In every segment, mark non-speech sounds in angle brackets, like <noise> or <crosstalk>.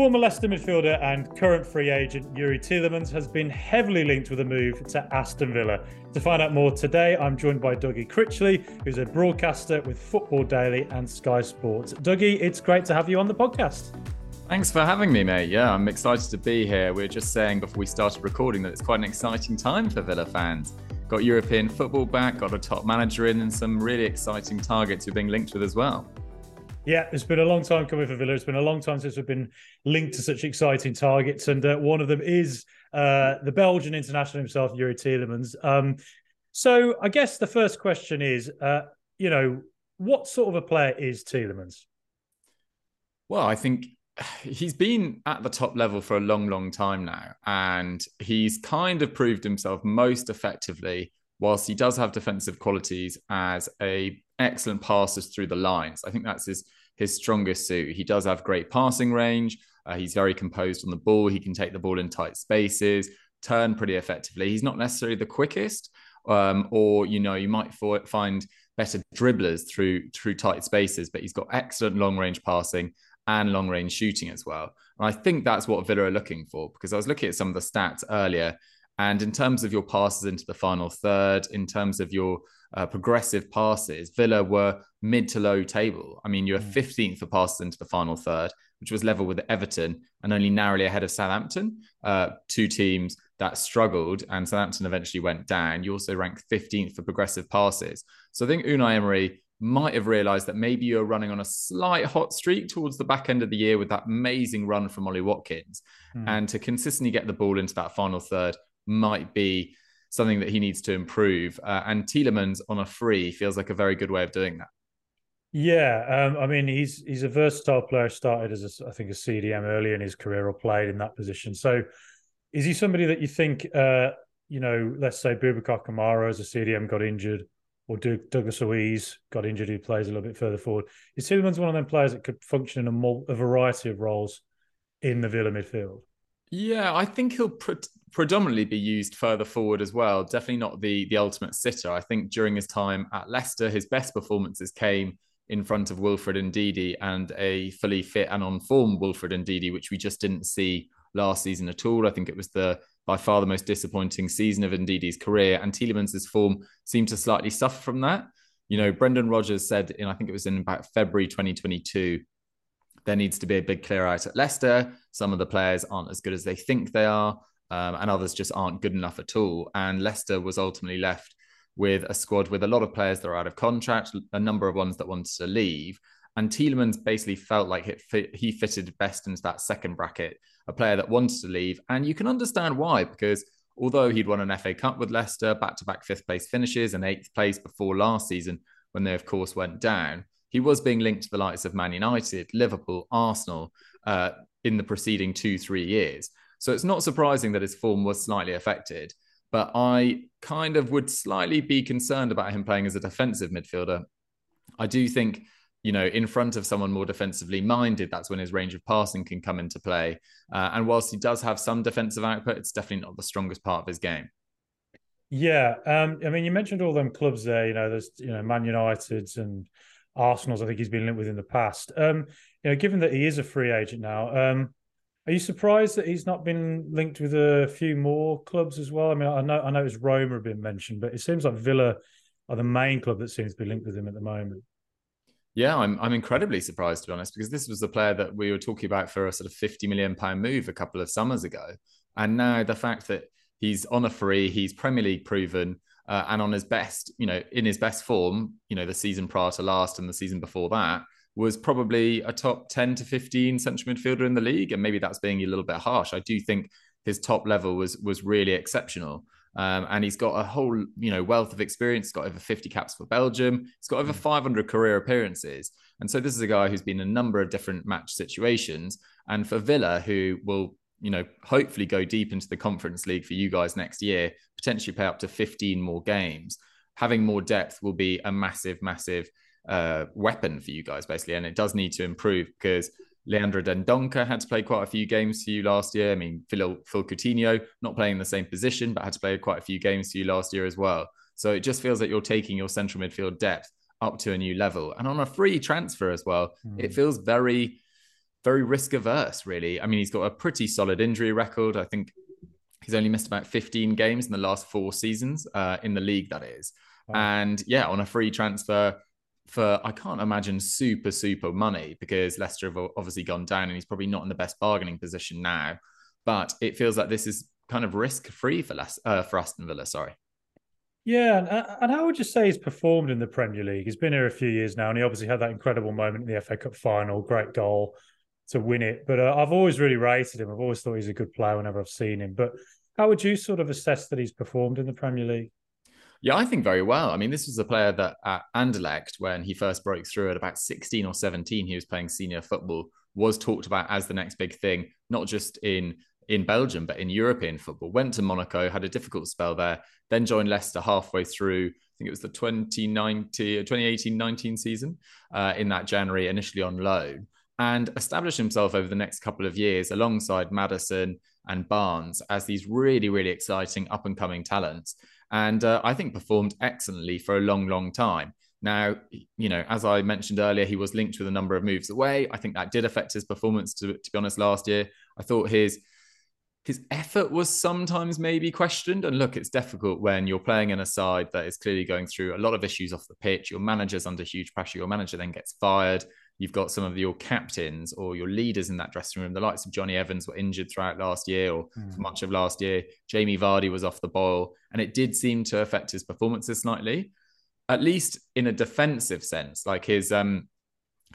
Former Leicester midfielder and current free agent Youri Tielemans has been heavily linked with a move to Aston Villa. To find out more today, I'm joined by Dougie Critchley, who's a broadcaster with Football Daily and Sky Sports. Dougie, it's great to have you on the podcast. Thanks for having me, mate. Yeah, I'm excited to be here. We were just saying before we started recording that it's quite an exciting time for Villa fans. Got European football back, got a top manager in, and some really exciting targets who are being linked with as well. Yeah, it's been a long time coming for Villa. It's been a long time since we've been linked to such exciting targets, and uh, one of them is uh, the Belgian international himself, Youri Tielemans. Um, so, I guess the first question is, uh, you know, what sort of a player is Tielemans? Well, I think he's been at the top level for a long, long time now, and he's kind of proved himself most effectively. Whilst he does have defensive qualities as a excellent passes through the lines. I think that's his his strongest suit. He does have great passing range. Uh, he's very composed on the ball. He can take the ball in tight spaces, turn pretty effectively. He's not necessarily the quickest, um, or you know, you might for, find better dribblers through through tight spaces, but he's got excellent long range passing and long range shooting as well. And I think that's what Villa are looking for because I was looking at some of the stats earlier. And in terms of your passes into the final third, in terms of your uh, progressive passes, Villa were mid to low table. I mean, you were 15th mm. for passes into the final third, which was level with Everton and only narrowly ahead of Southampton, uh, two teams that struggled, and Southampton eventually went down. You also ranked 15th for progressive passes. So I think Unai Emery might have realised that maybe you're running on a slight hot streak towards the back end of the year with that amazing run from Ollie Watkins. Mm. And to consistently get the ball into that final third might be something that he needs to improve. Uh, and Tielemans on a free feels like a very good way of doing that. Yeah, um, I mean he's he's a versatile player. Started as a, I think a CDM early in his career, or played in that position. So, is he somebody that you think, uh, you know, let's say Boubacar Kamara as a CDM got injured, or Douglas Luiz got injured, who plays a little bit further forward? Is Tielemans one of them players that could function in a, a variety of roles in the Villa midfield? Yeah, I think he'll pre- predominantly be used further forward as well. Definitely not the the ultimate sitter. I think during his time at Leicester, his best performances came in front of Wilfred Ndidi and a fully fit and on form Wilfred Ndidi, which we just didn't see last season at all. I think it was the by far the most disappointing season of Ndidi's career, and Tielemans' form seemed to slightly suffer from that. You know, Brendan Rodgers said in I think it was in about February 2022 there needs to be a big clear out at Leicester. Some of the players aren't as good as they think they are, um, and others just aren't good enough at all. And Leicester was ultimately left with a squad with a lot of players that are out of contract, a number of ones that wanted to leave. And Tielemans basically felt like fit, he fitted best into that second bracket, a player that wanted to leave. And you can understand why, because although he'd won an FA Cup with Leicester, back to back fifth place finishes and eighth place before last season, when they, of course, went down, he was being linked to the likes of Man United, Liverpool, Arsenal uh, in the preceding two, three years. So it's not surprising that his form was slightly affected. But I kind of would slightly be concerned about him playing as a defensive midfielder. I do think, you know, in front of someone more defensively minded, that's when his range of passing can come into play. Uh, and whilst he does have some defensive output, it's definitely not the strongest part of his game. Yeah, um, I mean, you mentioned all them clubs there. You know, there's you know Man United and Arsenal's. I think he's been linked with in the past. Um, you know, given that he is a free agent now, um, are you surprised that he's not been linked with a few more clubs as well? I mean, I know I know it's Roma have been mentioned, but it seems like Villa are the main club that seems to be linked with him at the moment. Yeah, I'm I'm incredibly surprised to be honest, because this was the player that we were talking about for a sort of 50 million pound move a couple of summers ago. And now the fact that he's on a free, he's Premier League proven, uh, and on his best, you know, in his best form, you know, the season prior to last and the season before that was probably a top 10 to 15 central midfielder in the league. And maybe that's being a little bit harsh. I do think his top level was was really exceptional. Um, and he's got a whole, you know, wealth of experience. He's got over 50 caps for Belgium. He's got over mm. 500 career appearances. And so this is a guy who's been in a number of different match situations. And for Villa, who will you know, hopefully go deep into the conference league for you guys next year, potentially play up to 15 more games. Having more depth will be a massive, massive uh, weapon for you guys, basically. And it does need to improve because Leandro Dendoncker had to play quite a few games for you last year. I mean, Phil, Phil Coutinho, not playing in the same position, but had to play quite a few games for you last year as well. So it just feels like you're taking your central midfield depth up to a new level. And on a free transfer as well, mm. it feels very very risk averse, really. I mean, he's got a pretty solid injury record. I think he's only missed about 15 games in the last four seasons uh, in the league, that is. Wow. And yeah, on a free transfer for, I can't imagine super, super money because Leicester have obviously gone down and he's probably not in the best bargaining position now. But it feels like this is kind of risk free for, less, uh, for Aston Villa. Sorry. Yeah, and, and how would you say he's performed in the Premier League? He's been here a few years now, and he obviously had that incredible moment in the FA Cup final, great goal to win it. But uh, I've always really rated him. I've always thought he's a good player whenever I've seen him. But how would you sort of assess that he's performed in the Premier League? Yeah, I think very well. I mean, this was a player that at Anderlecht, when he first broke through at about 16 or 17, he was playing senior football, was talked about as the next big thing, not just in in Belgium, but in European football. Went to Monaco, had a difficult spell there, then joined Leicester halfway through. I think it was the 2018-19 season uh, in that January, initially on loan, and established himself over the next couple of years alongside Maddison and Barnes as these really, really exciting up and coming talents. And uh, I think performed excellently for a long, long time. Now, you know, as I mentioned earlier, he was linked with a number of moves away. I think that did affect his performance, to, to be honest, last year. I thought his his effort was sometimes maybe questioned. And look, it's difficult when you're playing in a side that is clearly going through a lot of issues off the pitch. Your manager's under huge pressure. Your manager then gets fired. You've got some of your captains or your leaders in that dressing room. The likes of Jonny Evans were injured throughout last year or mm. for much of last year. Jamie Vardy was off the boil. And it did seem to affect his performances slightly, at least in a defensive sense. Like his um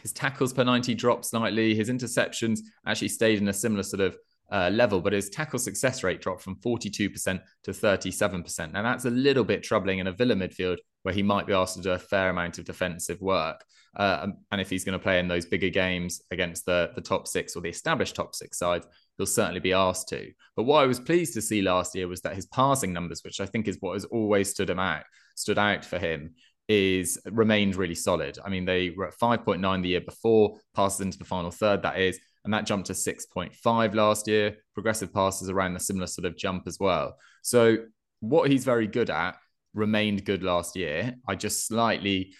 his tackles per 90 dropped slightly. His interceptions actually stayed in a similar sort of uh, level, but his tackle success rate dropped from 42% to 37%. Now, that's a little bit troubling in a Villa midfield where he might be asked to do a fair amount of defensive work. Uh, and if he's going to play in those bigger games against the, the top six or the established top six sides, he'll certainly be asked to. But what I was pleased to see last year was that his passing numbers, which I think is what has always stood him out, stood out for him, is remained really solid. I mean, they were at 5.9 the year before, passes into the final third, that is and that jumped to 6.5 last year. Progressive passes around a similar sort of jump as well. So what he's very good at remained good last year. I just slightly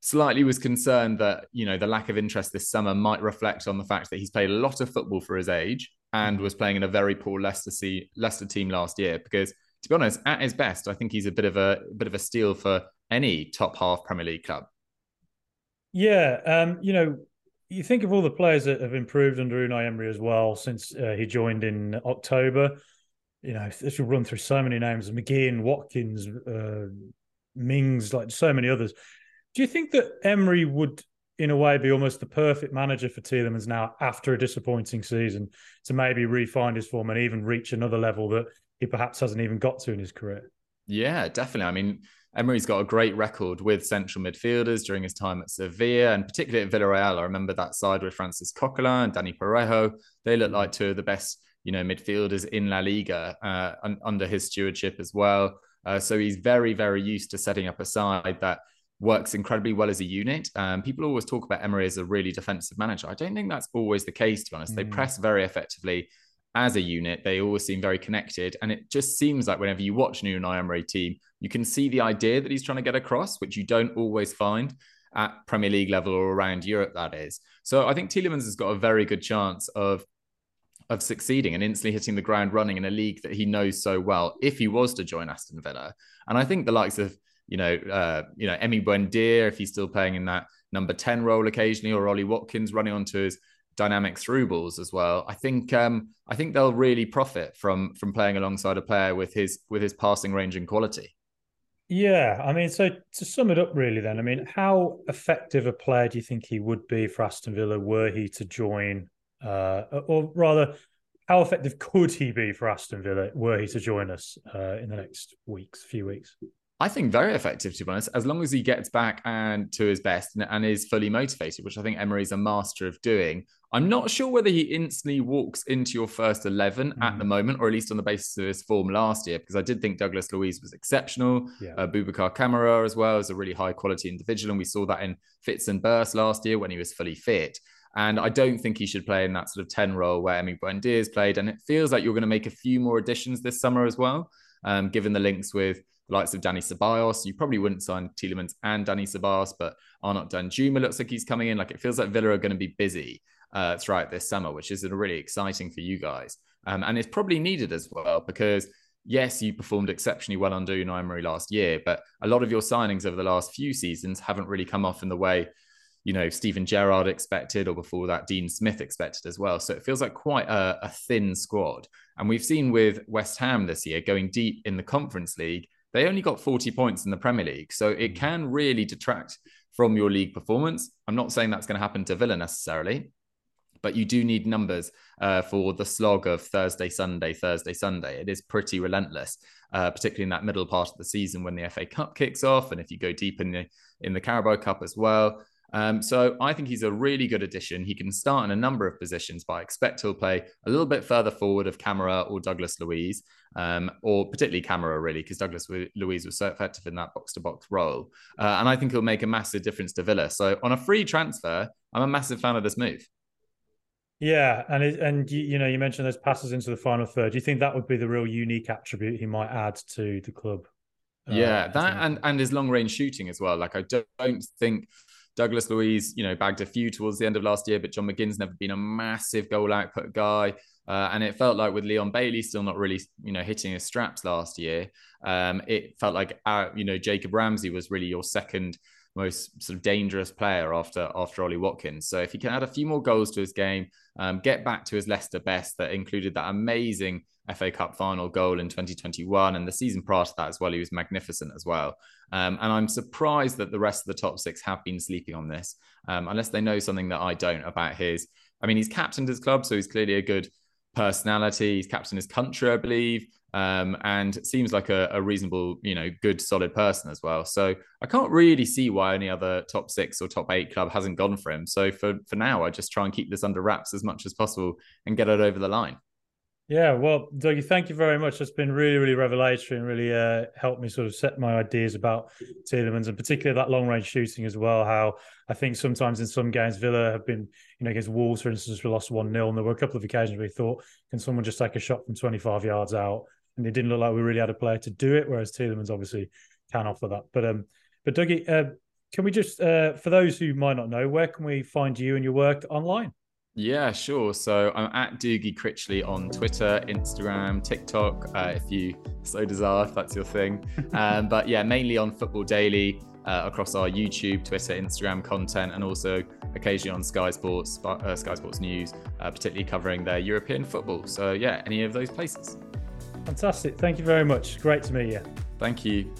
slightly was concerned that you know the lack of interest this summer might reflect on the fact that he's played a lot of football for his age and was playing in a very poor Leicester Leicester team last year because to be honest at his best I think he's a bit of a, a bit of a steal for any top half Premier League club. Yeah, um, you know, you think of all the players that have improved under Unai Emery as well since uh, he joined in October. You know, this will run through so many names: McGinn, Watkins, uh, Mings, like so many others. Do you think that Emery would, in a way, be almost the perfect manager for Tielemans now after a disappointing season to maybe refine his form and even reach another level that he perhaps hasn't even got to in his career? Yeah, definitely. I mean, Emery's got a great record with central midfielders during his time at Sevilla and particularly at Villarreal. I remember that side with Francis Coquelin and Dani Parejo. They look like two of the best, you know, midfielders in La Liga uh, under his stewardship as well. Uh, so he's very, very used to setting up a side that works incredibly well as a unit. Um, people always talk about Emery as a really defensive manager. I don't think that's always the case, to be honest. Mm. They press very effectively as a unit, they always seem very connected. And it just seems like whenever you watch an Unai Emery team, you can see the idea that he's trying to get across, which you don't always find at Premier League level or around Europe, that is. So I think Tielemans has got a very good chance of of succeeding and instantly hitting the ground running in a league that he knows so well if he was to join Aston Villa. And I think the likes of, you know, uh, you know, Emi Buendia, if he's still playing in that number 10 role occasionally, or Ollie Watkins running onto his dynamic through balls as well. I think um, I think they'll really profit from from playing alongside a player with his with his passing range and quality. Yeah, I mean, so to sum it up, really, then, I mean, how effective a player do you think he would be for Aston Villa were he to join, uh, or rather, how effective could he be for Aston Villa were he to join us uh, in the next weeks, few weeks? I think very effective to be honest, as long as he gets back and to his best and, and is fully motivated, which I think Emery's a master of doing. I'm not sure whether he instantly walks into your first 11 mm. at the moment, or at least on the basis of his form last year, because I did think Douglas Luiz was exceptional. Yeah. Uh, Boubacar Kamara as well is a really high quality individual. And we saw that in fits and bursts last year when he was fully fit. And I don't think he should play in that sort of 10 role where Emi Buendia has played. And it feels like you're going to make a few more additions this summer as well, um, given the links with the likes of Dani Ceballos. You probably wouldn't sign Tielemans and Dani Ceballos, but Arnaut Danjuma looks like he's coming in. Like it feels like Villa are going to be busy. uh, throughout this summer, which is really exciting for you guys. Um, and it's probably needed as well because yes, you performed exceptionally well under Unai Emery last year, but a lot of your signings over the last few seasons haven't really come off in the way you know Steven Gerrard expected, or before that Dean Smith expected as well. So it feels like quite a, a, thin squad. And we've seen with West Ham this year going deep in the Conference League, they only got 40 points in the Premier League, so it mm. can really detract from your league performance. I'm not saying that's going to happen to Villa necessarily, but you do need numbers uh, for the slog of Thursday, Sunday, Thursday, Sunday. It is pretty relentless, uh, particularly in that middle part of the season when the FA Cup kicks off, and if you go deep in the in the Carabao Cup as well. Um, so I think he's a really good addition. He can start in a number of positions, but I expect he'll play a little bit further forward of Kamara or Douglas Luiz, um, or particularly Kamara really, because Douglas Luiz was so effective in that box to box role. Uh, and I think he'll make a massive difference to Villa. So on a free transfer, I'm a massive fan of this move. Yeah, and it, and you, you know you mentioned those passes into the final third. Do you think that would be the real unique attribute he might add to the club? Uh, yeah, that and and his long range shooting as well. Like I don't think Douglas Luiz, you know, bagged a few towards the end of last year, but John McGinn's never been a massive goal output guy. Uh, and it felt like with Leon Bailey still not really, you know, hitting his straps last year, um, it felt like, uh, you know, Jacob Ramsey was really your second most sort of dangerous player after after Ollie Watkins. So if he can add a few more goals to his game, um, get back to his Leicester best that included that amazing FA Cup final goal in 2021 and the season prior to that as well, he was magnificent as well. Um, and I'm surprised that the rest of the top six have been sleeping on this, um, unless they know something that I don't about his. I mean, he's captained his club, so he's clearly a good personality. He's captained his country, I believe, um, and seems like a, a, reasonable, you know, good, solid person as well. So I can't really see why any other top six or top eight club hasn't gone for him. So for for now, I just try and keep this under wraps as much as possible and get it over the line. Yeah, well, Dougie, thank you very much. That's been really, really revelatory and really uh, helped me sort of set my ideas about Tielemans and particularly that long range shooting as well. How I think sometimes in some games, Villa have been, you know, against Wolves, for instance, we lost 1 0. And there were a couple of occasions where we thought, can someone just take a shot from 25 yards out? And it didn't look like we really had a player to do it, whereas Tielemans obviously can offer that. But, um, but Dougie, uh, can we just, uh, for those who might not know, where can we find you and your work online? Yeah, sure. So I'm at Dougie Critchley on Twitter, Instagram, TikTok, uh, if you so desire, if that's your thing. <laughs> Um, but yeah, mainly on Football Daily uh, across our YouTube, Twitter, Instagram content, and also occasionally on Sky Sports, uh, Sky Sports News, uh, particularly covering their European football. So yeah, any of those places. Fantastic. Thank you very much. Great to meet you. Thank you.